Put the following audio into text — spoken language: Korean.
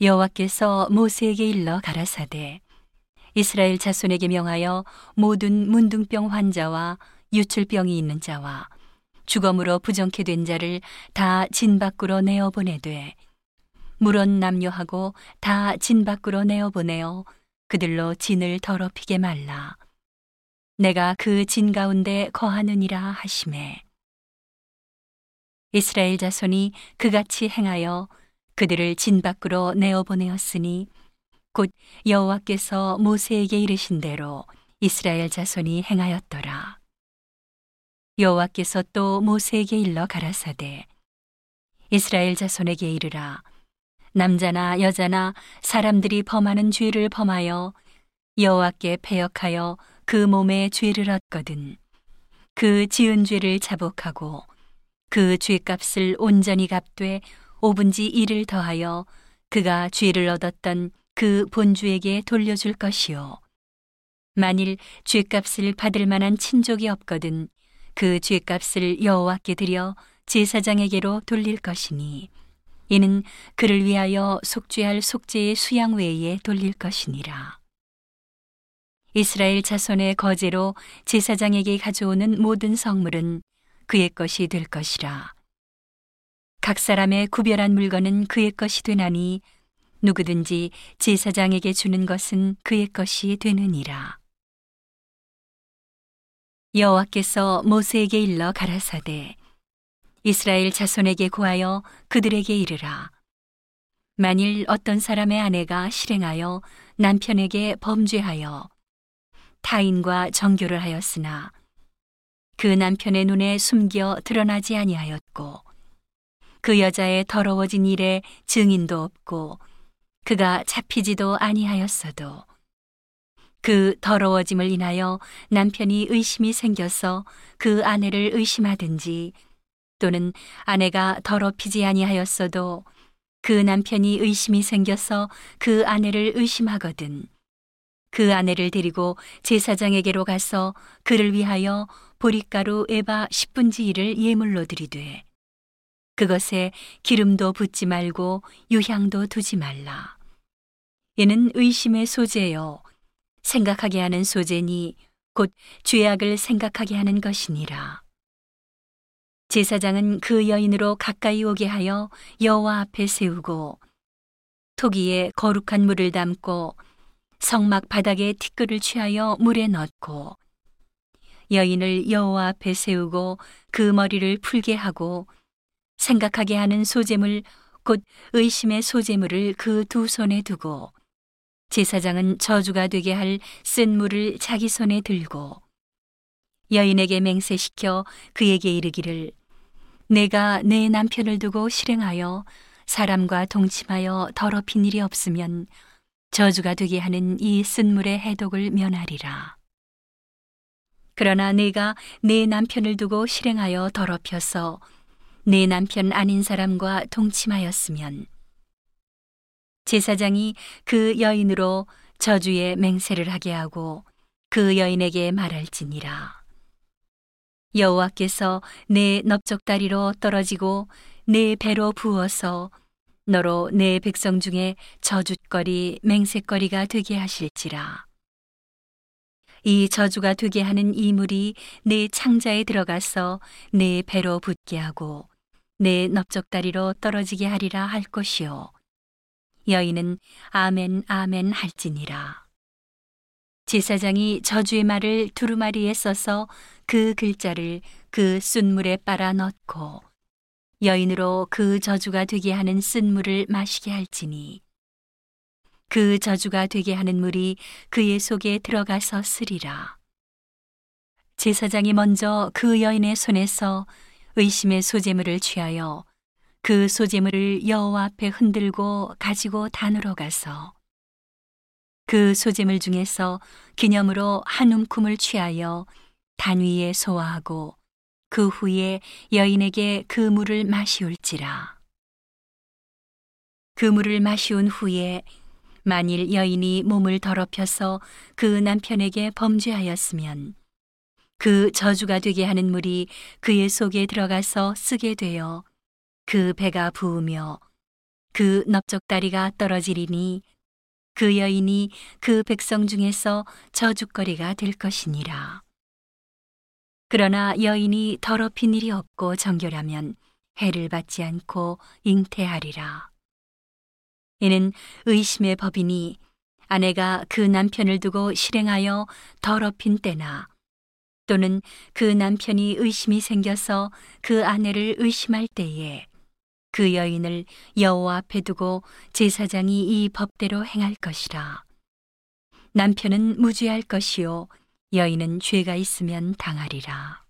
여호와께서 모세에게 일러 가라사대 이스라엘 자손에게 명하여 모든 문둥병 환자와 유출병이 있는 자와 주검으로 부정케 된 자를 다 진 밖으로 내어 보내되 물론 남녀하고 다 진 밖으로 내어 보내어 그들로 진을 더럽히게 말라. 내가 그 진 가운데 거하느니라 하심에. 이스라엘 자손이 그같이 행하여 그들을 진 밖으로 내어 보내었으니 곧 여호와께서 모세에게 이르신 대로 이스라엘 자손이 행하였더라. 여호와께서 또 모세에게 일러 가라사대 이스라엘 자손에게 이르라 남자나 여자나 사람들이 범하는 죄를 범하여 여호와께 패역하여 그 몸에 죄를 얻거든 그 지은 죄를 자복하고 그 죄값을 온전히 갚되 오분지 이를 더하여 그가 죄를 얻었던 그 본주에게 돌려줄 것이요 만일 죄값을 받을 만한 친족이 없거든 그 죄값을 여호와께 드려 제사장에게로 돌릴 것이니 이는 그를 위하여 속죄할 속죄의 수양 외에 돌릴 것이니라. 이스라엘 자손의 거제로 제사장에게 가져오는 모든 성물은 그의 것이 될 것이라. 각 사람의 구별한 물건은 그의 것이 되나니 누구든지 제사장에게 주는 것은 그의 것이 되느니라. 여호와께서 모세에게 일러 가라사대 이스라엘 자손에게 구하여 그들에게 이르라 만일 어떤 사람의 아내가 실행하여 남편에게 범죄하여 타인과 정교를 하였으나 그 남편의 눈에 숨겨 드러나지 아니하였고 그 여자의 더러워진 일에 증인도 없고 그가 잡히지도 아니하였어도 그 더러워짐을 인하여 남편이 의심이 생겨서 그 아내를 의심하든지 또는 아내가 더럽히지 아니하였어도 그 남편이 의심이 생겨서 그 아내를 의심하거든 그 아내를 데리고 제사장에게로 가서 그를 위하여 보리가루 에바 10분지 1을 예물로 드리되 그것에 기름도 붓지 말고 유향도 두지 말라 이는 의심의 소재요 생각하게 하는 소재니 곧 죄악을 생각하게 하는 것이니라. 제사장은 그 여인으로 가까이 오게 하여 여호와 앞에 세우고 토기에 거룩한 물을 담고 성막 바닥에 티끌을 취하여 물에 넣고 여인을 여호와 앞에 세우고 그 머리를 풀게 하고 생각하게 하는 소재물 곧 의심의 소재물을 그 두 손에 두고 제사장은 저주가 되게 할 쓴 물을 자기 손에 들고 여인에게 맹세시켜 그에게 이르기를 내가 내 남편을 두고 실행하여 사람과 동침하여 더럽힌 일이 없으면 저주가 되게 하는 이 쓴물의 해독을 면하리라. 그러나 내가 내 남편을 두고 실행하여 더럽혀서 내 남편 아닌 사람과 동침하였으면 제사장이 그 여인으로 저주의 맹세를 하게 하고 그 여인에게 말할지니라. 여호와께서 내 넓적다리로 떨어지고 내 배로 부어서 너로 내 백성 중에 저주거리 맹세거리가 되게 하실지라. 이 저주가 되게 하는 이물이 내 창자에 들어가서 내 배로 붙게 하고 내 넓적다리로 떨어지게 하리라 할 것이요. 여인은 아멘 아멘 할지니라. 제사장이 저주의 말을 두루마리에 써서 그 글자를 그 쓴물에 빨아 넣고 여인으로 그 저주가 되게 하는 쓴물을 마시게 할지니 그 저주가 되게 하는 물이 그의 속에 들어가서 쓰리라. 제사장이 먼저 그 여인의 손에서 의심의 소재물을 취하여 그 소재물을 여호와 앞에 흔들고 가지고 단으로 가서 그 소재물 중에서 기념으로 한 움큼을 취하여 단 위에 소화하고 그 후에 여인에게 그 물을 마시울지라. 그 물을 마시운 후에 만일 여인이 몸을 더럽혀서 그 남편에게 범죄하였으면 그 저주가 되게 하는 물이 그의 속에 들어가서 쓰게 되어 그 배가 부으며 그 넓적다리가 떨어지리니 그 여인이 그 백성 중에서 저주거리가 될 것이니라. 그러나 여인이 더럽힌 일이 없고 정결하면 해를 받지 않고 잉태하리라. 이는 의심의 법이니 아내가 그 남편을 두고 실행하여 더럽힌 때나 또는 그 남편이 의심이 생겨서 그 아내를 의심할 때에 그 여인을 여호와 앞에 두고 제사장이 이 법대로 행할 것이라. 남편은 무죄할 것이요 여인은 죄가 있으면 당하리라.